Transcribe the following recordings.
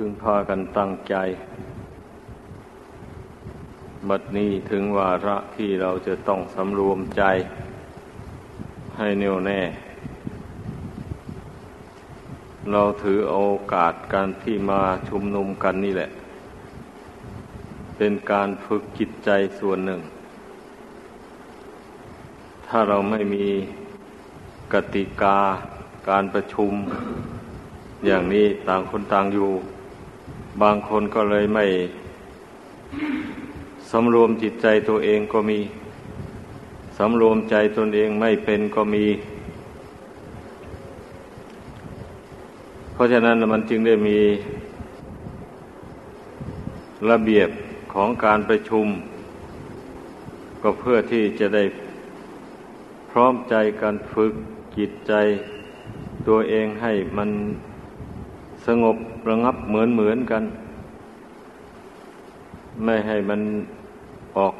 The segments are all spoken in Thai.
พึงพากันตั้งใจ บัดนี้ถึงวาระที่เราจะต้องสำรวมใจ ให้แน่วแน่ เราถือโอกาสการที่มาชุมนุมกันนี่แหละ เป็นการฝึกจิตใจส่วนหนึ่ง ถ้าเราไม่มีกติกาการประชุมอย่างนี้ต่างคนต่างอยู่ บางคนก็เลยไม่สำรวมจิตใจตัวเองก็มี สำรวมใจตนเองไม่เป็นก็มี เพราะฉะนั้นมันจึงได้มี ระเบียบของการประชุม ก็เพื่อที่จะได้พร้อมใจการฝึกจิตใจตัวเองให้มัน สงบระงับเหมือนเหมือนกัน ไม่ให้มันออก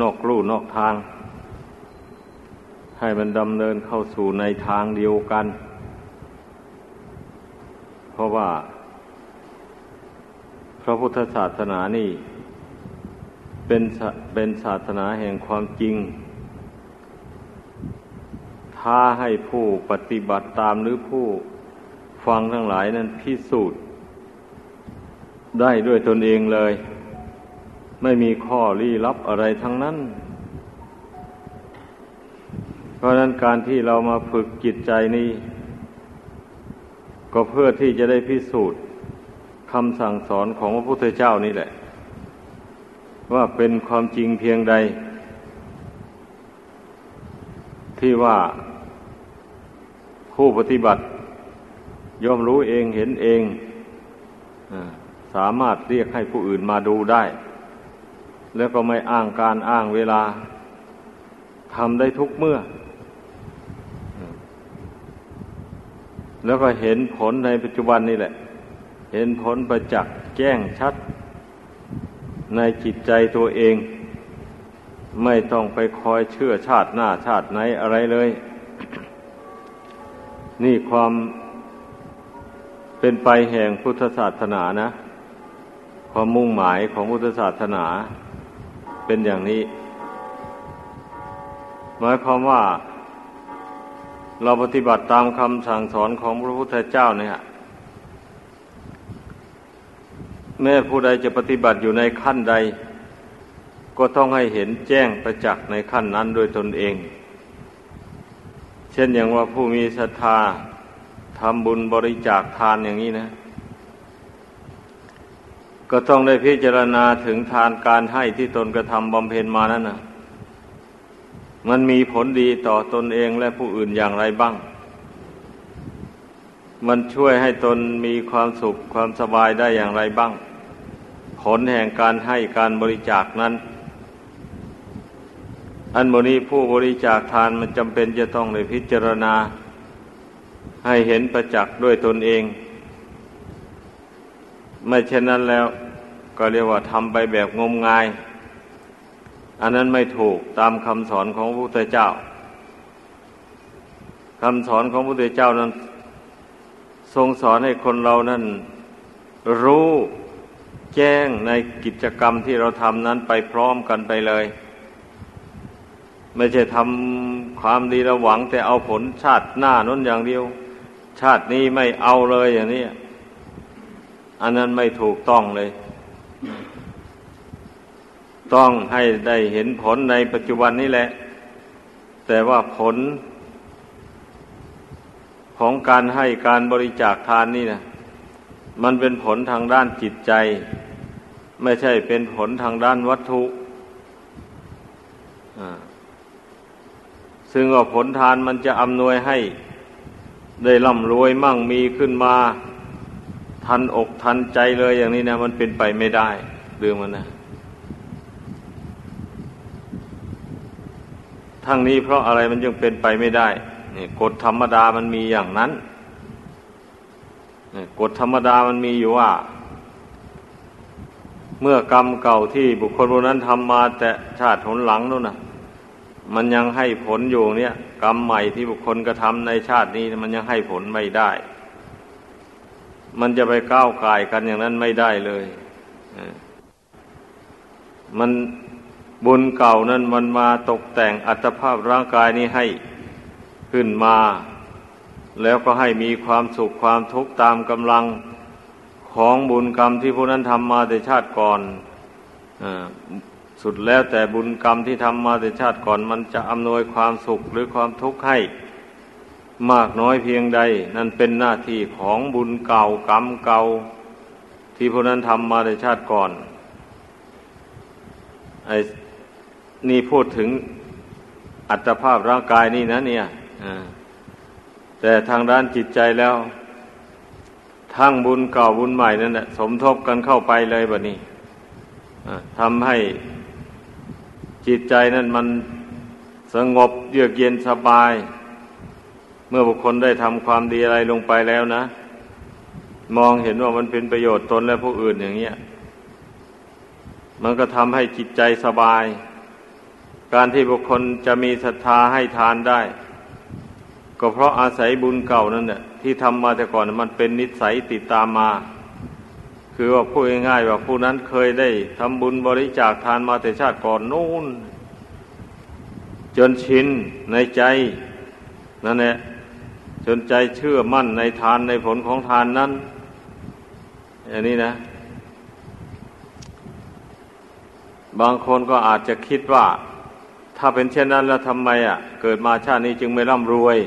นอกลู่นอกทาง ให้มันดำเนินเข้าสู่ในทางเดียวกัน เพราะว่า พระพุทธศาสนานี่เป็นเป็นศาสนาแห่งความจริงท้าให้ผู้ปฏิบัติตามหรือผู้ ฟังทั้งหลายนั้นพิสูจน์ ได้ด้วยตนเองเลย ไม่มีข้อลี้ลับอะไรทั้งนั้น เพราะนั้นการที่เรามาฝึกจิตใจนี้ก็เพื่อที่จะได้พิสูจน์คำสั่งสอนของพระพุทธเจ้านี่แหละ ว่าเป็นความจริงเพียงใด ที่ว่าผู้ปฏิบัติ ย่อมรู้เองเห็นเองสามารถเรียกให้ผู้อื่นมาดูได้ แล้วก็ไม่อ้างการอ้างเวลาทำได้ทุกเมื่อ แล้วก็เห็นผลในปัจจุบันนี่แหละ เห็นผลประจักษ์แจ้งชัด ในจิตใจตัวเอง ไม่ต้องไปคอยเชื่อชาติหน้าชาติไหนอะไรเลย นี่ความ เป็นไปแห่งพุทธศาสนานะ ความมุ่งหมายของพุทธศาสนาเป็นอย่างนี้ หมายความว่า เราปฏิบัติตามคำสั่งสอนของพระพุทธเจ้าเนี่ยแม้ผู้ใดจะปฏิบัติอยู่ในขั้นใด ก็ต้องให้เห็นแจ้งประจักษ์ในขั้นนั้นโดยตนเอง เช่นอย่างว่าผู้มีศรัทธา ทำบุญบริจาคทานอย่างนี้นะ ก็ต้องได้พิจารณาถึงทานการให้ที่ตนกระทำบำเพ็ญมานั้นนะมันมีผลดีต่อตนเองและผู้อื่นอย่างไรบ้าง มันช่วยให้ตนมีความสุขความสบายได้อย่างไรบ้าง ผลแห่งการให้การบริจาคนั้น อันโมนี้ผู้บริจาคทานมันจำเป็นจะต้องได้พิจารณา ให้เห็นประจักษ์ด้วยตนเอง ไม่เช่นนั้นแล้วก็เรียกว่าทำไปแบบงมงาย อันนั้นไม่ถูกตามคำสอนของพระพุทธเจ้าคำสอนของพระพุทธเจ้านั้น ทรงสอนให้คนเรานั้น รู้แจ้งในกิจกรรมที่เราทำนั้นไปพร้อมกันไปเลย ไม่ใช่ทำความดีระหวังแต่เอาผลชาติหน้านั้นอย่างเดียว ชาตินี้ไม่เอาเลยอย่างนี้อันนั้นไม่ถูกต้องเลย ต้องให้ได้เห็นผลในปัจจุบันนี้แหละ แต่ว่าผล ของการให้การบริจาคทานนี่นะมันเป็นผลทางด้านจิตใจ ไม่ใช่เป็นผลทางด้านวัตถุซึ่งว่าผลทานมันจะอำนวยให้ ได้ร่ำรวยมั่งมีขึ้นมา ทันอกทันใจเลยอย่างนี้นะ มันเป็นไปไม่ได้เรื่องมันนะทั้งนี้เพราะอะไรมันยังเป็นไปไม่ได้นี่กฎธรรมดามันมีอย่างนั้นกฎธรรมดามันมีอยู่ว่า เมื่อกรรมเก่าที่บุคคลคนนั้นทำมาแต่ชาติหนหลังนู่นนะมันยังให้ผลอยู่เนี่ย กรรมใหม่ที่บุคคลกระทำในชาตินี้มันยังให้ผลไม่ได้ มันจะไปก้าวไก่กันอย่างนั้นไม่ได้เลย มันบุญเก่านั้นมันมาตกแต่งอัตภาพร่างกายนี้ให้ขึ้นมา แล้วก็ให้มีความสุขความทุกข์ตามกำลังของบุญกรรมที่ผู้นั้นทำมาแต่ชาติก่อนอ สุดแล้วแต่บุญกรรมที่ทำมาแต่ชาติก่อนมันจะอำนวยความสุขหรือความทุกข์ให้ มากน้อยเพียงใด นั่นเป็นหน้าที่ของบุญเก่ากรรมเก่า ที่ผู้นั้นทำมาในชาติก่อนไอ้นี่พูดถึงอัตภาพร่างกายนี่นะเนี่ยแต่ทางด้านจิตใจแล้ว ทั้งบุญเก่าบุญใหม่นั่นแหละสมทบกันเข้าไปเลยแบบนี้ทำให้ จิตใจนั้นมันสงบเยือกเย็นสบาย เมื่อบุคคลได้ทำความดีอะไรลงไปแล้วนะ มองเห็นว่ามันเป็นประโยชน์ตนและผู้อื่นอย่างเงี้ย มันก็ทำให้จิตใจสบาย การที่บุคคลจะมีศรัทธาให้ทานได้ ก็เพราะอาศัยบุญเก่านั่นแหละที่ทำมาแต่ก่อนมันเป็นนิสัยติดตามมา คือว่าพูดง่ายๆว่าผู้นั้นเคยได้ทำบุญบริจาคทานมาแต่ชาติก่อนนู่น จนชินในใจนั่นแหละจนใจเชื่อมั่นในทานในผลของทานนั้นอย่างนี้นะ บางคนก็อาจจะคิดว่า ถ้าเป็นเช่นนั้นแล้วทำไมอะ เกิดมาชาตินี้จึงไม่ร่ำรวย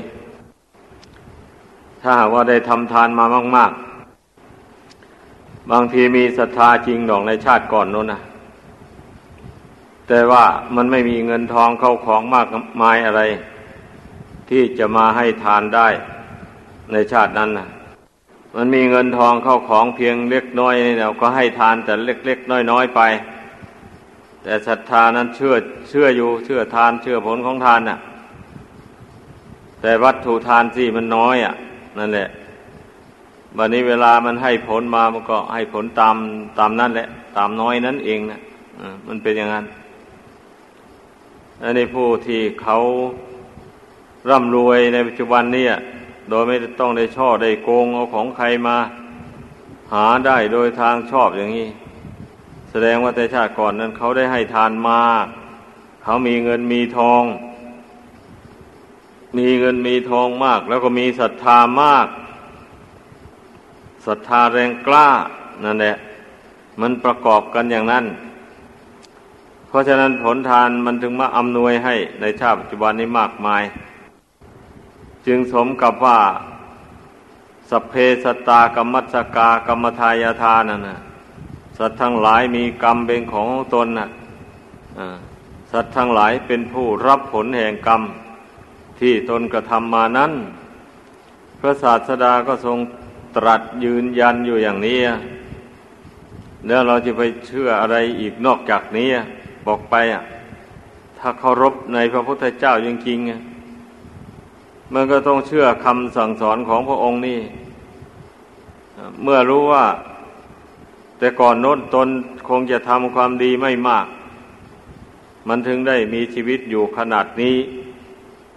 ถ้าหากว่าได้ทำทานมามาก ๆ บางทีมีศรัทธาจริงดอกในชาติก่อนนู้นนะแต่ว่ามันไม่มีเงินทองเข้าของมากมายอะไร ที่จะมาให้ทานได้ในชาตินั้นนะมันมีเงินทองเข้าของเพียงเล็กน้อยนี่เราก็ให้ทานแต่เล็กๆน้อยๆไป แต่ศรัทธานั้นเชื่อเชื่ออยู่เชื่อทานเชื่อผลของทานน่ะ แต่วัตถุทานสิมันน้อยอะ นั่นแหละ วันนี้เวลามันให้ผลมามันก็ให้ผลตามตามนั่นแหละ ตามน้อยนั้นเองนะมันเป็นอย่างนั้นอันนี้ผู้ที่เขาร่ำรวยในปัจจุบันนี้โดยไม่ต้องได้ช่อได้โกงเอาของใครมา หาได้โดยทางชอบอย่างนี้ แสดงว่าแต่ชาติก่อนนั้น เขาได้ให้ทานมากเขามีเงินมีทอง มีเงินมีทองมาก แล้วก็มีศรัทธามาก ศรัทธาแรงกล้านั่นแหละมันประกอบกันอย่างนั้น เพราะฉะนั้นผลทานมันถึงมาอำนวยให้ในชาติปัจจุบันนี้มากมาย จึงสมกับว่าสเพสตากรรมัสกากรรมทายาทานั่นนะสัตว์ทั้งหลายมีกรรมเป็นของตนนะสัตว์ทั้งหลายเป็นผู้รับผลแห่งกรรมที่ตนกระทำมานั้น พระศาสดาก็ทรง ตรัสยืนยันอยู่อย่างนี้ แล้วเราจะไปเชื่ออะไรอีกนอกจากนี้ บอกไปอะ ถ้าเคารพในพระพุทธเจ้าจริงๆมันก็ต้องเชื่อคำสั่งสอนของพระองค์นี่ เมื่อรู้ว่า แต่ก่อนโน้นตนคงจะทำความดีไม่มาก มันถึงได้มีชีวิตอยู่ขนาดนี้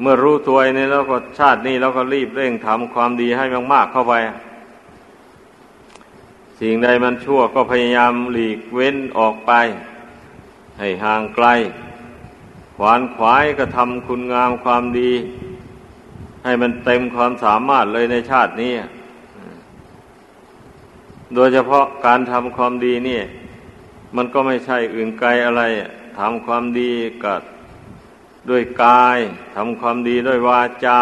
เมื่อรู้ตัวนี่แล้วก็ชาตินี้แล้วก็รีบเร่งทำความดีให้มากๆเข้าไป สิ่งใดมันชั่วก็พยายามหลีกเว้นออกไป ให้ห่างไกล ขวานขวายก็ทำคุณงามความดี ให้มันเต็มความสามารถเลยในชาตินี้ โดยเฉพาะการทำความดีนี่ มันก็ไม่ใช่อื่นไกลอะไรทำความดีกับด้วยกายทำความดีด้วยวาจา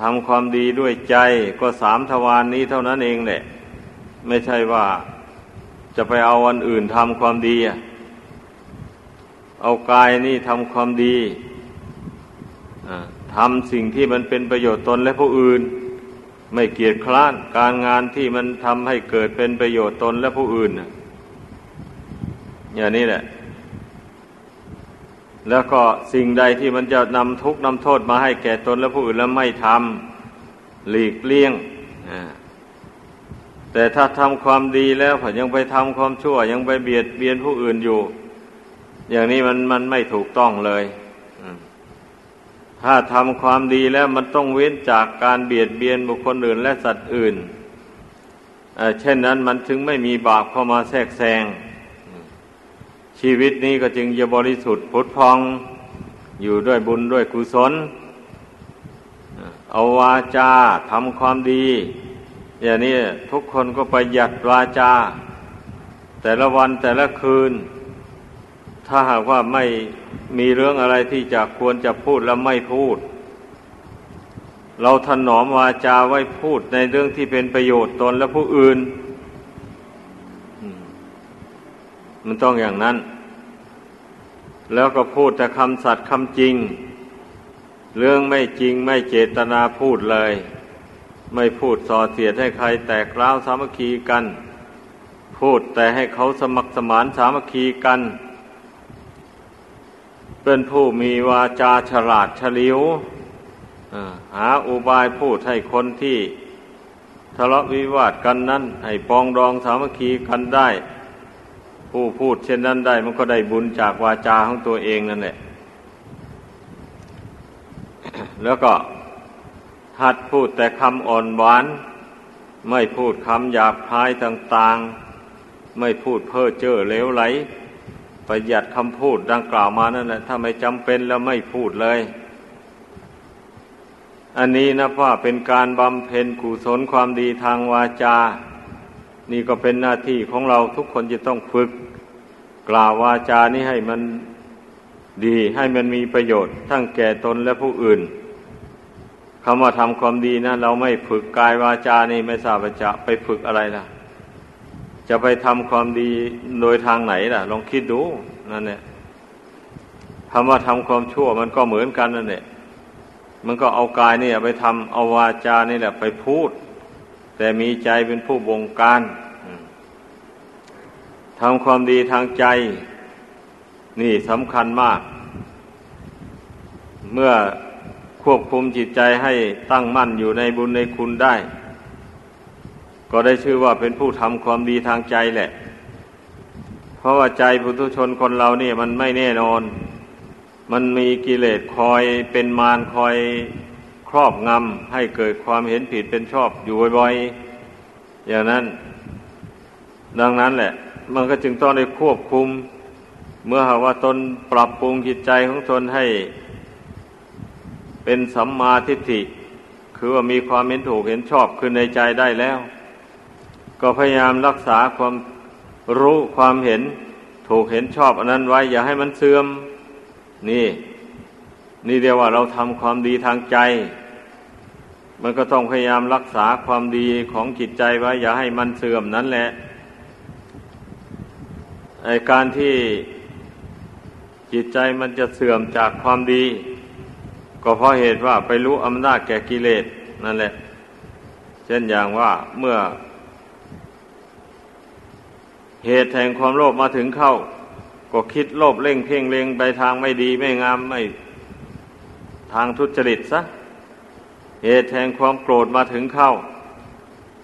ทำความดีด้วยใจก็สามทวารนนี้เท่านั้นเองแหละ ไม่ใช่ว่าจะไปเอาวันอื่นทำความดี เอากายนี่ทำความดีทำสิ่งที่มันเป็นประโยชน์ตนและผู้อื่น ไม่เกียจคร้าน การงานที่มันทำให้เกิดเป็นประโยชน์ตนและผู้อื่นอย่างนี้แหละ แล้วก็สิ่งใดที่มันจะนำทุกข์นำโทษมาให้แก่ตนและผู้อื่นแล้วไม่ทำหลีกเลี่ยง แต่ถ้าทำความดีแล้วผยังไปทำความชั่ว ยังไปเบียดเบียนผู้อื่นอยู่ อย่างนี้มันมันไม่ถูกต้องเลยถ้าทำความดีแล้วมันต้องเว้นจากการเบียดเบียนบุคคลอื่นและสัตว์อื่นเช่นนั้นมันถึงไม่มีบาปเข้ามาแทรกแซง ชีวิตนี้ก็จึงจะบริสุทธิ์พุทธพอง อยู่ด้วยบุญด้วยกุศล เอาวาจาทำความดี อย่างนี้ทุกคนก็ประหยัดวาจา แต่ละวันแต่ละคืน ถ้าหากว่าไม่มีเรื่องอะไรที่จะควรจะพูดแล้วไม่พูด เราถนอมวาจาไว้พูดในเรื่องที่เป็นประโยชน์ตนและผู้อื่น มันต้องอย่างนั้น แล้วก็พูดแต่คำสัตย์คำจริง เรื่องไม่จริงไม่เจตนาพูดเลย ไม่พูดส่อเสียดให้ใครแตกร้าวสามัคคีกัน พูดแต่ให้เขาสมัครสมานสามัคคีกัน เป็นผู้มีวาจาฉลาดเฉลียวหาอุบายพูดให้คนที่ทะเลาะวิวาทกันนั้น ให้ปองดองสามัคคีกันได้ ผู้พูดเช่นนั้นได้ มันก็ได้บุญจากวาจาของตัวเองนั่นแหละแล้วก็ หัดพูดแต่คำอ่อนหวาน ไม่พูดคำหยาบคายต่าง ๆ ไม่พูดเพ้อเจ้อเลวไหล ประหยัดคำพูดดังกล่าวมานั่นแหละถ้าไม่จำเป็นแล้วไม่พูดเลย อันนี้นะว่าเป็นการบำเพ็ญกุศลความดีทางวาจา นี่ก็เป็นหน้าที่ของเราทุกคนจะต้องฝึก กล่าววาจานี้ให้มันดีให้มันมีประโยชน์ทั้งแก่ตนและผู้อื่น คำว่าทำความดีนะเราไม่ฝึกกายวาจานี่ไม่ทราบจะไปฝึกอะไรล่ะ จะไปทำความดีโดยทางไหนล่ะ ลองคิดดูนั่นเนี่ยคำว่าทำความชั่วมันก็เหมือนกันนั่นแหละมันก็เอากายนี่ไปทำเอาวาจานี่แหละไปพูด แต่มีใจเป็นผู้บงการทำความดีทางใจ นี่สำคัญมาก เมื่อ ควบคุมจิตใจให้ตั้งมั่นอยู่ในบุญในคุณได้ ก็ได้ชื่อว่าเป็นผู้ทำความดีทางใจแหละ เพราะว่าใจพุทุชนคนเราเนี่ยมันไม่แน่นอน มันมีกิเลสคอยเป็นมารคอยครอบงำให้เกิดความเห็นผิดเป็นชอบอยู่บ่อยๆ อย่างนั้น ดังนั้นแหละ มันก็จึงต้องได้ควบคุม เมื่อหากว่าตนปรับปรุงจิตใจของตนให้ เป็นสัมมาทิฏฐิ คือว่ามีความเห็นถูกเห็นชอบขึ้นในใจได้แล้ว ก็พยายามรักษาความรู้ความเห็นถูกเห็นชอบอันนั้นไว้ อย่าให้มันเสื่อม นี่ นี่เรียกว่าเราทำความดีทางใจ มันก็ต้องพยายามรักษาความดีของจิตใจไว้ อย่าให้มันเสื่อมนั่นแหละไอการที่จิตใจมันจะเสื่อมจากความดี ก็เพราะเหตุว่าไปรู้อำนาจแก่กิเลสนั่นแหละ เช่นอย่างว่าเมื่อ เหตุแห่งความโลภมาถึงเข้า ก็คิดโลภเล่งเพ่งเล็งไปทางไม่ดีไม่งามไม่ทางทุจริตซะเหตุแห่งความโกรธมาถึงเข้า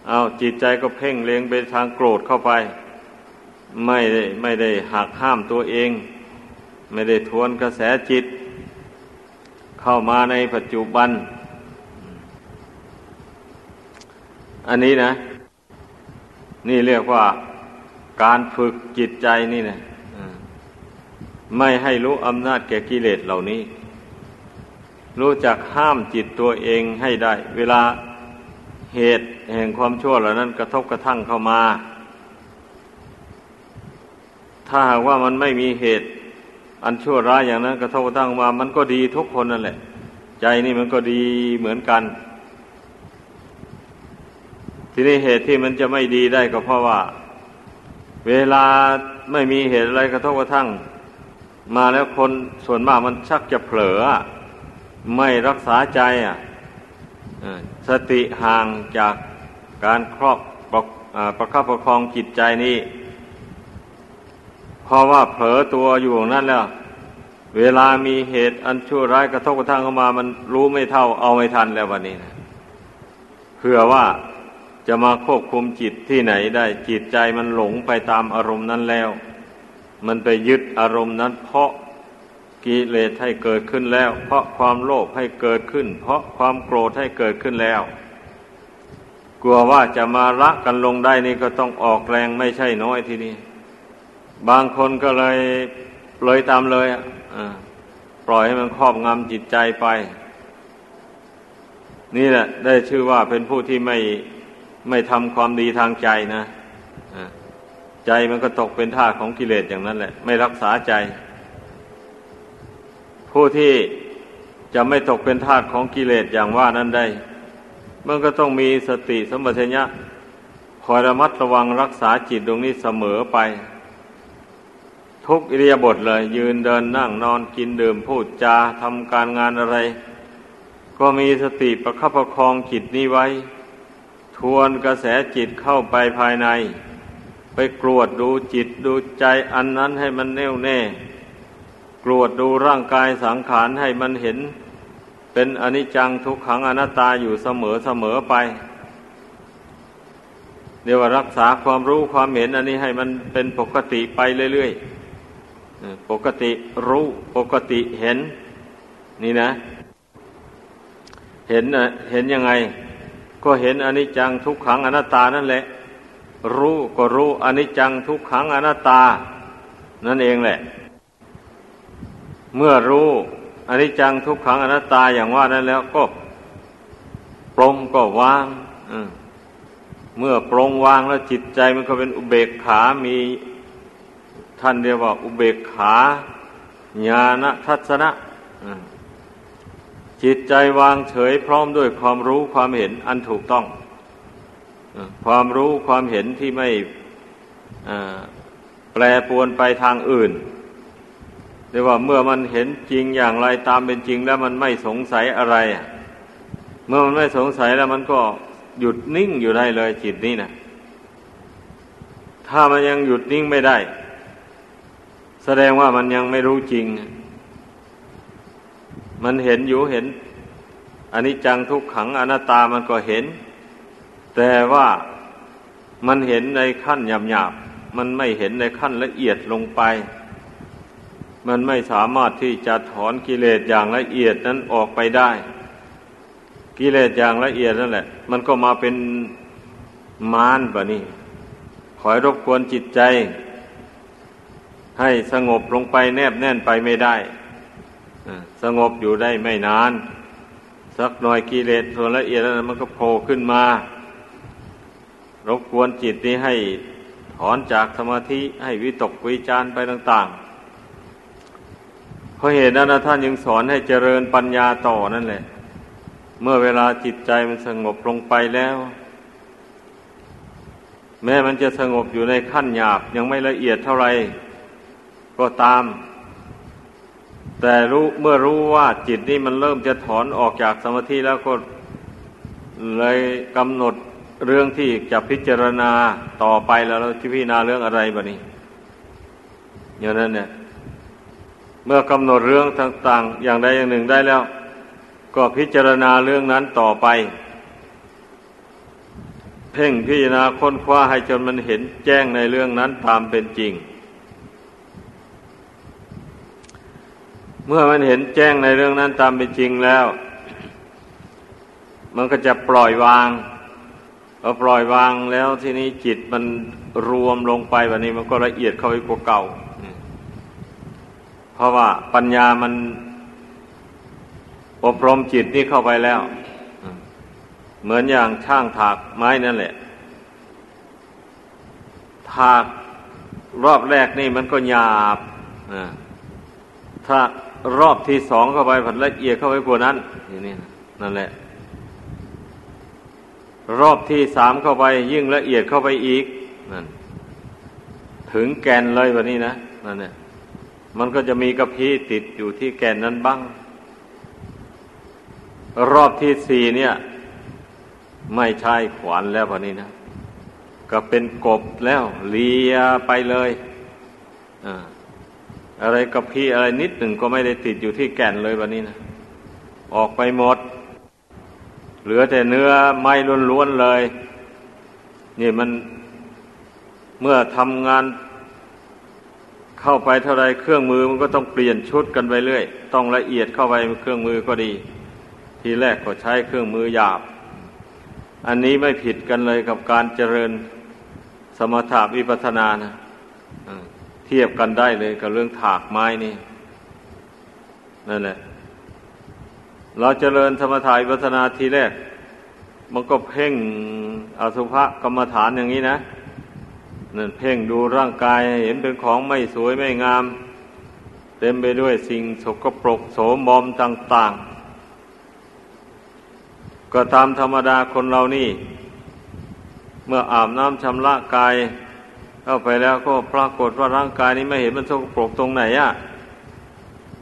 เอาจิตใจก็เพ่งเล็งไปทางโกรธเข้าไป ไม่ได้ไม่ได้หักห้ามตัวเอง ไม่ได้ทวนกระแสจิต เข้ามาในปัจจุบัน อันนี้นะ นี่เรียกว่าการฝึกจิตใจนี่นะไม่ให้รู้อำนาจแก่กิเลสเหล่านี้ รู้จักห้ามจิตตัวเองให้ได้ เวลาเหตุแห่งความชั่วเหล่านั้น กระทบกระทั่งเข้ามา ถ้าหากว่ามันไม่มีเหตุ อันชั่วร้ายอย่างนั้นกระทบกระทั่งมา มันก็ดีทุกคนนั่นแหละ ใจนี่มันก็ดีเหมือนกัน ทีนี้เหตุที่มันจะไม่ดีได้ก็เพราะว่า เวลาไม่มีเหตุอะไรกระทบกระทั่ง มาแล้วคนส่วนมากมันชักจะเผลอ ไม่รักษาใจอะสติห่างจากการครอบประคับประคองจิตใจนี้ เพราะว่าเผลอตัวอยู่นั่นแล้ว เวลามีเหตุอันชั่วร้ายกระทบกระทั่งเข้ามา มันรู้ไม่เท่าเอาไม่ทันแล้ววันนี้นะเพื่อว่าจะมาควบคุมจิตที่ไหนได้ จิตใจมันหลงไปตามอารมณ์นั้นแล้ว มันไปยึดอารมณ์นั้น เพราะกิเลสให้เกิดขึ้นแล้ว เพราะความโลภให้เกิดขึ้น เพราะความโกรธให้เกิดขึ้นแล้ว กลัวว่าจะมาละกันลงได้นี่ก็ต้องออกแรงไม่ใช่น้อยทีนี้ บางคนก็เลยเลยตามเลยอะปล่อยให้มันครอบงำจิตใจไป นี่แหละ ได้ชื่อว่าเป็นผู้ที่ไม่ไม่ทำความดีทางใจนะใจมันก็ตกเป็นท่าของกิเลสอย่างนั้นแหละ ไม่รักษาใจ ผู้ที่จะไม่ตกเป็นทาสของกิเลสอย่างว่านั้นได้ มันก็ต้องมีสติสมบัติญะคอยระมัดระวังรักษาจิตตรงนี้เสมอไป ทุกอิริยาบถเลย ยืนเดินนั่งนอนกินดื่มพูดจาทำการงานอะไร ก็มีสติประคับประคองจิตนี้ไว้ ทวนกระแสจิตเข้าไปภายใน ไปกรวดดูจิตดูใจอันนั้นให้มันแน่วแน่ กรวดดูร่างกายสังขารให้มันเห็น เป็นอนิจจังทุกขังอนัตตาอยู่เสมอเสมอไปเดี๋ยวรักษาความรู้ความเห็นอันนี้ให้มันเป็นปกติไปเรื่อยๆ ปกติรู้ปกติเห็น นี่นะ เห็นเห็นยังไง ก็เห็นอนิจจังทุกขังอนัตตานั่นแหละ รู้ก็รู้อนิจจังทุกขังอนัตตา นั่นเองแหละ เมื่อรู้อนิจจังทุกขังอนัตตาอย่างว่านั้นแล้วก็ปรงก็วางเมื่อปรงวางแล้วจิตใจมันก็เป็นอุเบกขามี ท่านเรียกว่า อุเบกขาญาณทัศนะจิตใจวางเฉยพร้อมด้วยความรู้ความเห็นอันถูกต้อง ความรู้ความเห็นที่ไม่แปรปวนไปทางอื่นแต่ว่าเมื่อมันเห็นจริงอย่างไรตามเป็นจริง แล้วมันไม่สงสัยอะไร เมื่อมันไม่สงสัยแล้วมันก็หยุดนิ่งอยู่ได้เลยจิตนี้นะถ้ามันยังหยุดนิ่งไม่ได้ แสดงว่ามันยังไม่รู้จริง มันเห็นอยู่เห็นอันนี้จังทุกขังอนัตตามันก็เห็น แต่ว่ามันเห็นในขั้นหยาบๆมันไม่เห็นในขั้นละเอียดลงไป มันไม่สามารถที่จะถอนกิเลสอย่างละเอียดนั้นออกไปได้ กิเลสอย่างละเอียดนั่นแหละ มันก็มาเป็นมารบะนี่คอยรบกวนจิตใจ ให้สงบลงไปแนบแน่นไปไม่ได้ สงบอยู่ได้ไม่นาน สักหน่อยกิเลสส่วนละเอียดนั้นมันก็โผล่ขึ้นมา รบกวนจิตนี้ให้ถอนจากสมาธิให้วิตกวิจารไปต่างๆ เพราะเหตุนั้นท่านยังสอนให้เจริญปัญญาต่อนั่นแหละ เมื่อเวลาจิตใจมันสงบลงไปแล้ว แม้มันจะสงบอยู่ในขั้นหยาบยังไม่ละเอียดเท่าไหร่ ก็ตาม แต่รู้เมื่อรู้ว่าจิตนี่มันเริ่มจะถอนออกจากสมาธิแล้วก็เลยกำหนดเรื่องที่จะพิจารณาต่อไปแล้วเราจะพิจารณาเรื่องอะไรบ้านี้อย่างนั้นเนี่ย เมื่อกำหนดเรื่องต่าง ๆ อย่างใดอย่างหนึ่งได้แล้ว ก็พิจารณาเรื่องนั้นต่อไป เพ่งพิจารณาค้นคว้าให้จนมันเห็นแจ้งในเรื่องนั้นตามเป็นจริง เมื่อมันเห็นแจ้งในเรื่องนั้นตามเป็นจริงแล้ว มันก็จะปล่อยวางพอปล่อยวางแล้วทีนี้จิตมันรวมลงไปแบบนี้มันก็ละเอียดเข้าไปกว่าเก่า เพราะว่าปัญญามันอบรมจิตนี่เข้าไปแล้ว เหมือนอย่างช่างถากไม้นั่นแหละ ถากรอบแรกนี่มันก็หยาบถ้า รอบที่สองเข้าไปผัดละเอียดเข้าไปกว่านั้นอย่างนี้นั่นแหละ รอบที่สามเข้าไปยิ่งละเอียดเข้าไปอีกนั่นถึงแกนเลยวันนี้นะนั่นเนี่ยมันก็จะมีกระพี้ติดอยู่ที่แกนนั้นบ้าง รอบที่สี่เนี่ย ไม่ใช่ขวานแล้วพอนี้นะก็เป็นกบแล้วเลียไปเลยอะ อะไรกระพี้อะไรนิดหนึ่งก็ไม่ได้ติดอยู่ที่แก่นเลยวันนี้นะออกไปหมด เหลือแต่เนื้อไม้ล้วนๆเลย นี่มันเมื่อทำงานเข้าไปเท่าไรเครื่องมือมันก็ต้องเปลี่ยนชุดกันไปเรื่อย ต้องละเอียดเข้าไปเครื่องมือก็ดี ทีแรกก็ใช้เครื่องมือหยาบ อันนี้ไม่ผิดกันเลยกับการเจริญสมถะวิปัสสนานะ เทียบกันได้เลยกับเรื่องถากไม้นี่นั่นแหละเราเจริญสมถะวิปัสสนาทีแรก มันก็เพ่งอสุภกรรมฐานอย่างนี้นะนั่นเพ่งดูร่างกายเห็นเป็นของไม่สวยไม่งาม เต็มไปด้วยสิ่งสกปรกโสมมต่าง ๆ ก็ตามธรรมดาคนเรานี่ เมื่ออาบน้ำชำระกาย เข้าไปแล้วก็ปรากฏว่าร่างกายนี้ไม่เห็นมันสกปรกตรงไหนอะ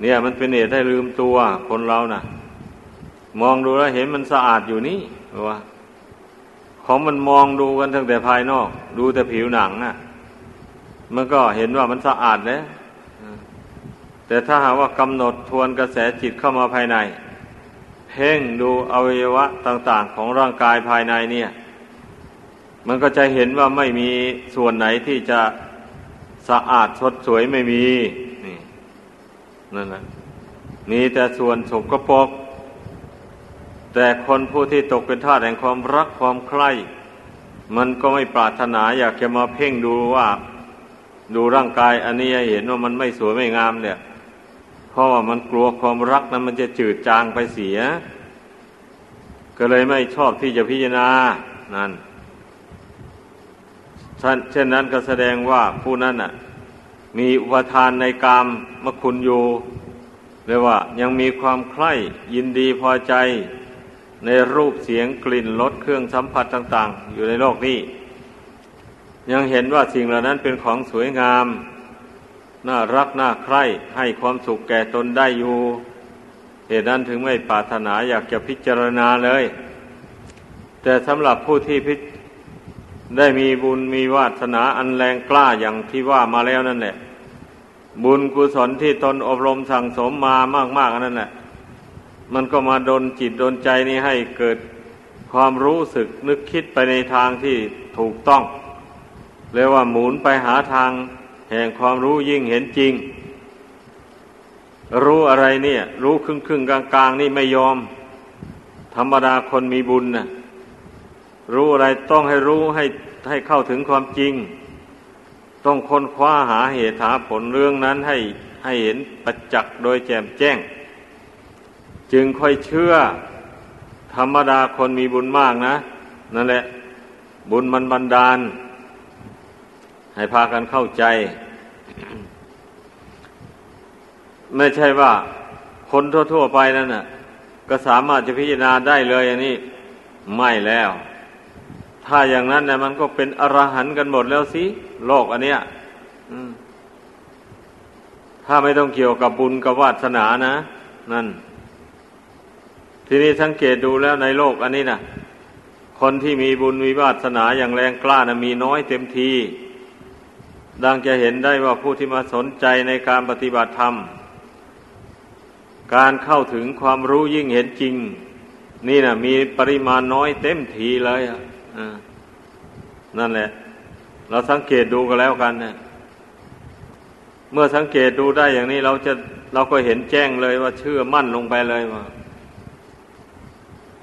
เนี่ย มันเป็นเหตุให้ลืมตัวคนเรานะ่ะ มองดูแล้วเห็นมันสะอาดอยู่นี่ว่าของมันมองดูกันตั้งแต่ภายนอก ดูแต่ผิวหนังน่ะ มันก็เห็นว่ามันสะอาดแล้วแต่ถ้าหากว่ากำหนดทวนกระแสจิตเข้ามาภายใน เพ่งดูอวัยวะต่าง ๆ ของร่างกายภายในเนี่ย มันก็จะเห็นว่าไม่มีส่วนไหนที่จะสะอาดสดสวยไม่มี นี่นั่นแหละมีแต่ส่วนสกปรกแต่คนผู้ที่ตกเป็นทาสแห่งความรักความใคร่ มันก็ไม่ปรารถนาอยากจะมาเพ่งดูว่า ดูร่างกายอันนี้เห็นว่ามันไม่สวยไม่งามเนี่ย เพราะว่ามันกลัวความรักนั้นมันจะจืดจางไปเสีย ก็เลยไม่ชอบที่จะพิจารณา นั่น เช่นนั้นก็แสดงว่าผู้นั้นอะ มีอุปทานในกามมคุณอยู่เรียกว่ายังมีความใคร่ยินดีพอใจ ในรูปเสียงกลิ่นรสเครื่องสัมผัสต่าง ๆ อยู่ในโลกนี้ ยังเห็นว่าสิ่งเหล่านั้นเป็นของสวยงาม น่ารักน่าใคร่ให้ความสุขแก่ตนได้อยู่เหตุนั้นถึงไม่ปรารถนาอยากจะพิจารณาเลย แต่สำหรับผู้ที่พิ ได้มีบุญมีวาสนาอันแรงกล้าอย่างที่ว่ามาแล้วนั่นแหละ บุญกุศลที่ตนอบรมสั่งสมมามาก ๆนั่นแหละ มันก็มาดนจิตดนใจนี้ให้เกิดความรู้สึกนึกคิดไปในทางที่ถูกต้องเรียกว่าหมุนไปหาทางแห่งความรู้ยิ่งเห็นจริง รู้อะไรเนี่ย รู้ครึ่งครึ่งกลางกลางนี่ไม่ยอม ธรรมดาคนมีบุญนะ่ะ รู้อะไรต้องให้รู้ให้ให้เข้าถึงความจริง ต้องค้นคว้าหาเหตุหาผลเรื่องนั้นให้ให้เห็นประจักษ์โดยแจ่มแจ้ง จึงค่อยเชื่อ ธรรมดาคนมีบุญมากนะ นั่นแหละ บุญมันบันดาล ให้พากันเข้าใจ ไม่ใช่ว่า คนทั่ว ๆ ไปนั่นน่ะ ก็สามารถจะพิจารณาได้เลยอันนี้ ไม่แล้ว ถ้าอย่างนั้นเนี่ยมันก็เป็นอรหันต์กันหมดแล้วสิโลกอันเนี้ยถ้าไม่ต้องเกี่ยวกับบุญกับวาสนานะ นั่น ทีนี้สังเกตดูแล้วในโลกอันนี้นะคนที่มีบุญมีวาสนาอย่างแรงกล้านะมีน้อยเต็มที ดังจะเห็นได้ว่าผู้ที่มาสนใจในการปฏิบัติธรรม การเข้าถึงความรู้ยิ่งเห็นจริง นี่นะมีปริมาณน้อยเต็มทีเลยอะ นั่นแหละ เราสังเกตดูก็แล้วกันเนะเมื่อสังเกตดูได้อย่างนี้เราจะเราก็เห็นแจ้งเลยว่าเชื่อมั่นลงไปเลยว่า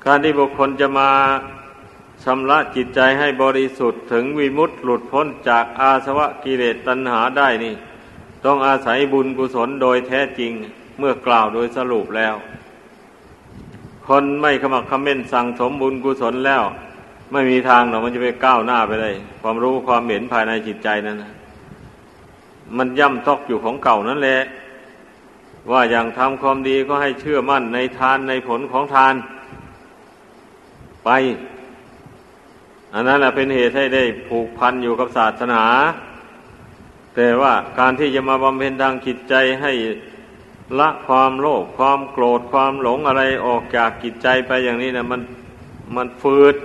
การที่บุคคลจะมาชำระจิตใจให้บริสุทธิ์ถึงวิมุตติหลุดพ้นจากอาสวะกิเลสตัณหาได้นี่ ต้องอาศัยบุญกุศลโดยแท้จริงเมื่อกล่าวโดยสรุปแล้ว คนไม่ขมักขม้นสั่งสมบุญกุศลแล้ว ไม่มีทางหรอกมันจะไปก้าวหน้าไปได้ ความรู้ความเห็นภายในจิตใจนั้นนะมันย่ำตอกอยู่ของเก่านั่นแหละ ว่าอย่างทำความดีก็ให้เชื่อมั่นในทานในผลของทาน ไป อันนั้นแหละเป็นเหตุให้ได้ผูกพันอยู่กับศาสนา แต่ว่าการที่จะมาบำเพ็ญทางจิตใจให้ละความโลภความโกรธความหลงอะไรออกจากจิตใจไปอย่างนี้นะมันมันฟืด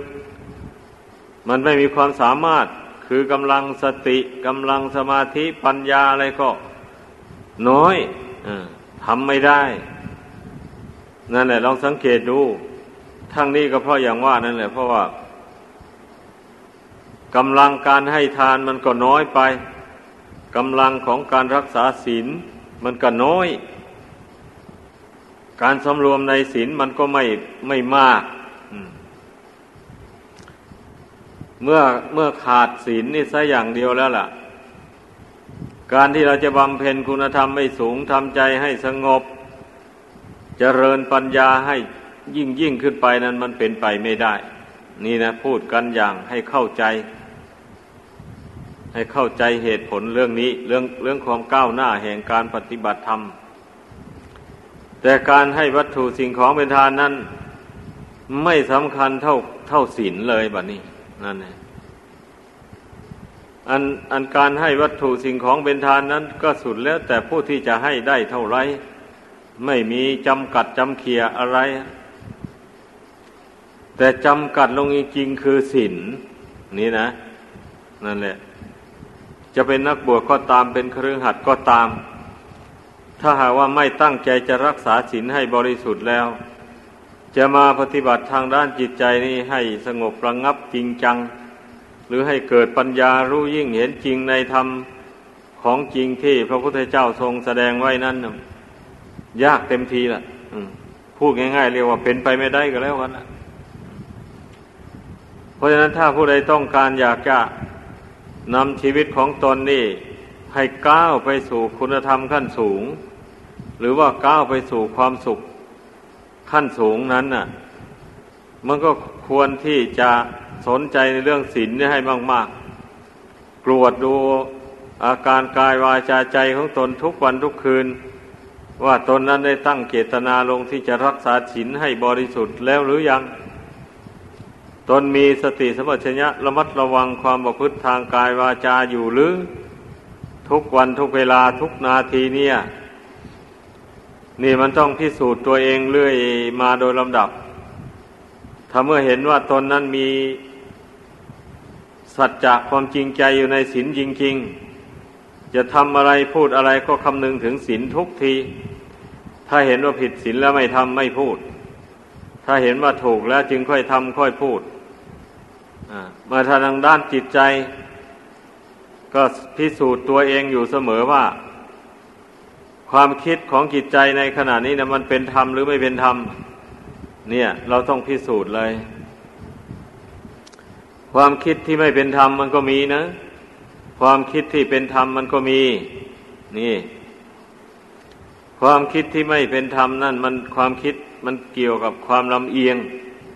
มันไม่มีความสามารถคือกำลังสติกำลังสมาธิปัญญาอะไรก็ น้อยอทำไม่ได้ นั่นแหละ ลองสังเกตดู ทั้งนี้ก็เพราะอย่างว่านั่นแหละ เพราะว่ากำลังการให้ทานมันก็น้อยไปกำลังของการรักษาศีลมันก็น้อย การสำรวมในศีลมันก็ไม่ไม่มาก เมื่อเมื่อขาดศีลนี่ซะอย่างเดียวแล้วล่ะ การที่เราจะบำเพ็ญคุณธรรมไม่สูงทำใจให้สงบจเจริญปัญญาให้ยิ่งยิ่งขึ้นไปนั้นมันเป็นไปไม่ได้ นี่นะพูดกันอย่างให้เข้าใจ ให้เข้าใจเหตุผลเรื่องนี้ เรื่องเรื่องความก้าวหน้าแห่งการปฏิบัติธรรม แต่การให้วัตถุสิ่งของเป็นทานนั้น ไม่สำคัญเท่าเท่าศีลเลยแบบนี้ นั่นเองอันอันการให้วัตถุสิ่งของเป็นทานนั้น ก็สุดแล้วแต่ผู้ที่จะให้ได้เท่าไร ไม่มีจำกัดจำเคียอะไร แต่จำกัดลงจริงคือศีลนี่นะ นั่นแหละ จะเป็นนักบวชก็ตามเป็นเครือขัดก็ตาม ถ้าหากว่าไม่ตั้งใจจะรักษาศีลให้บริสุทธิ์แล้ว จะมาปฏิบัติทางด้านจิตใจนี้ให้สงบระงับจริงจัง หรือให้เกิดปัญญารู้ยิ่งเห็นจริงในธรรมของจริงที่พระพุทธเจ้าทรงแสดงไว้นั้นยากเต็มทีล่ะพูดง่ายๆเรียกว่าเป็นไปไม่ได้ก็แล้วกันนะเพราะฉะนั้นถ้าผู้ใดต้องการอยากจะนำชีวิตของตนนี่ ให้ก้าวไปสู่คุณธรรมขั้นสูง หรือว่าก้าวไปสู่ความสุข ขั้นสูงนั้นน่ะ มันก็ควรที่จะสนใจในเรื่องศีลนี่ให้มาก ๆ กรวดดูอาการกายวาจาใจของตนทุกวันทุกคืน ว่าตนนั้นได้ตั้งเจตนาลงที่จะรักษาศีลให้บริสุทธิ์แล้วหรือยัง ตนมีสติสมัชัญญะระมัดระวังความประพฤติทางกายวาจาอยู่หรือ ทุกวันทุกเวลาทุกนาทีเนี่ย นี่มันต้องพิสูจน์ตัวเองเรื่อยมาโดยลำดับ ถ้าเมื่อเห็นว่าตนนั้นมีสัจจะความจริงใจอยู่ในศีลจริง ๆ จะทำอะไรพูดอะไรก็คำนึงถึงศีลทุกที ถ้าเห็นว่าผิดศีลแล้วไม่ทำไม่พูด ถ้าเห็นว่าถูกแล้วจึงค่อยทำค่อยพูดมาทางด้านจิตใจ ก็พิสูจน์ตัวเองอยู่เสมอว่า ความคิดของจิตใจในขณะนี้นะมันเป็นธรรมหรือไม่เป็นธรรม เนี่ย เราต้องพิสูจน์เลย ความคิดที่ไม่เป็นธรรมมันก็มีนะ ความคิดที่เป็นธรรมมันก็มี นี่ ความคิดที่ไม่เป็นธรรมนั่น มันความคิดมันเกี่ยวกับความลำเอียง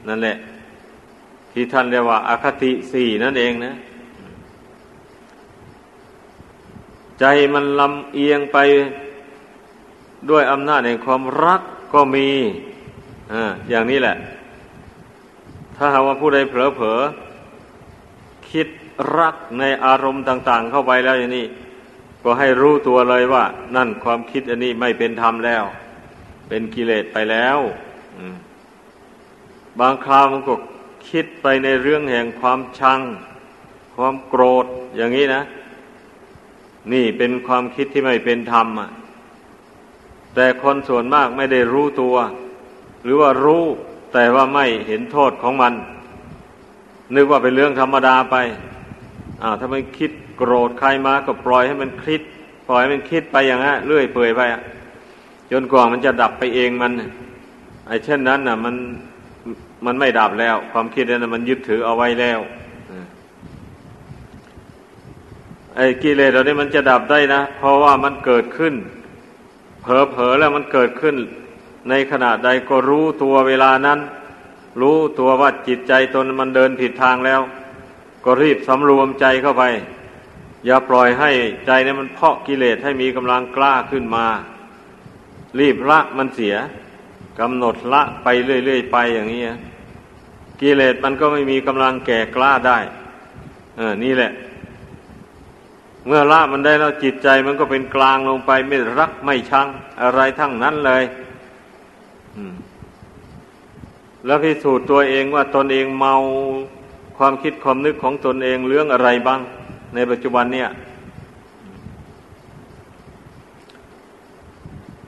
นั่นแหละ ที่ท่านเรียกว่าอาคติสี่นั่นเองนะใจมันลำเอียงไป ด้วยอำนาจแห่งความรักก็มีอ่าอย่างนี้แหละ ถ้าหากว่าผู้ใดเผลอๆคิดรักในอารมณ์ต่าง ๆ เข้าไปแล้วอย่างนี้ ก็ให้รู้ตัวเลยว่า นั่นความคิดอันนี้ไม่เป็นธรรมแล้ว เป็นกิเลสไปแล้วบางคราวมันก็คิดไปในเรื่องแห่งความชัง ความโกรธอย่างนี้นะ นี่เป็นความคิดที่ไม่เป็นธรรมอะ แต่คนส่วนมากไม่ได้รู้ตัว หรือว่ารู้แต่ว่าไม่เห็นโทษของมัน นึกว่าเป็นเรื่องธรรมดาไปอ่าถ้ามันคิดโกรธใครมาก็ปล่อยให้มันคิด ปล่อยให้มันคิดไปอย่างนั้นเรื่อยเปื่อยไปจนกว่ามันจะดับไปเองมันไอ้เช่นนั้นน่ะ มันมันไม่ดับแล้ว ความคิดนั้นมันยึดถือเอาไว้แล้วไอ้กิเลสเหล่านี้มันจะดับได้นะ เพราะว่ามันเกิดขึ้น เผลอๆแล้วมันเกิดขึ้น ในขณะใดก็รู้ตัวเวลานั้น รู้ตัวว่าจิตใจตนมันเดินผิดทางแล้ว ก็รีบสำรวมใจเข้าไป อย่าปล่อยให้ใจนี่มันเพาะกิเลสให้มีกำลังกล้าขึ้นมา รีบละมันเสียกำหนดละไปเรื่อยๆไปอย่างนี้กิเลสมันก็ไม่มีกำลังแก่กล้าได้ เออ นี่แหละ เมื่อละมันได้แล้วจิตใจมันก็เป็นกลางลงไปไม่รักไม่ชังอะไรทั้งนั้นเลยแล้วพิสูจน์ตัวเองว่าตนเองเมาความคิดความนึกของตนเองเรื่องอะไรบ้าง ในปัจจุบันเนี่ย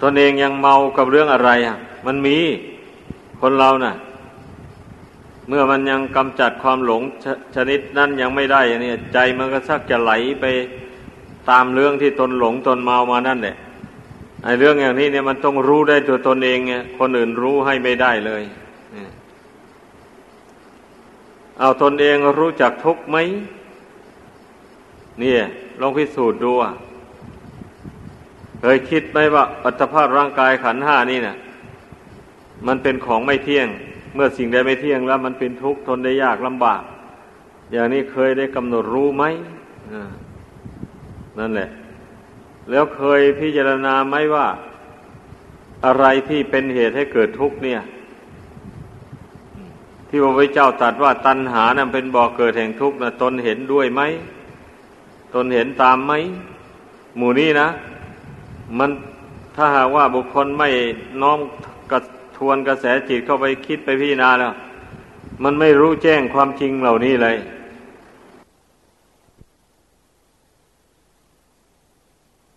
ตนเองยังเมากับเรื่องอะไรอะ มันมีคนเรานะ่ะ เมื่อมันยังกำจัดความหลงชชนิดนั้นยังไม่ได้เนี่ย ใจมันก็สักจะไหลไป ตามเรื่องที่ตนหลงตนเมามานั่นแหละไอ้เรื่องอย่างนี้เนี่ยมันต้องรู้ได้ตัวตนเองไงคนอื่นรู้ให้ไม่ได้เลยเอาตนเองรู้จักทุกไหมนี่ลองพิสูจน์ดูเคยคิดไหมว่าอัตภาพร่างกายขันห้านี่เนะ่ยมันเป็นของไม่เที่ยง เมื่อสิ่งใดไม่เที่ยงแล้ว มันเป็นทุกข์ทนได้ยากลำบาก อย่างนี้เคยได้กำหนดรู้ไหม นั่นแหละ แล้วเคยพิจารณาไหมว่า อะไรที่เป็นเหตุให้เกิดทุกข์เนี่ย ที่พระพุทธเจ้าตรัสว่าตัณหานั้นเป็นบ่อเกิดแห่งทุกข์นะตนเห็นด้วยไหมตนเห็นตามไหมหมู่นี้นะ มันถ้าหากว่าบุคคลไม่น้อมกระทวนกระแสจิตเข้าไปคิดไปพิจารณาแล้ว มันไม่รู้แจ้งความจริงเหล่านี้เลย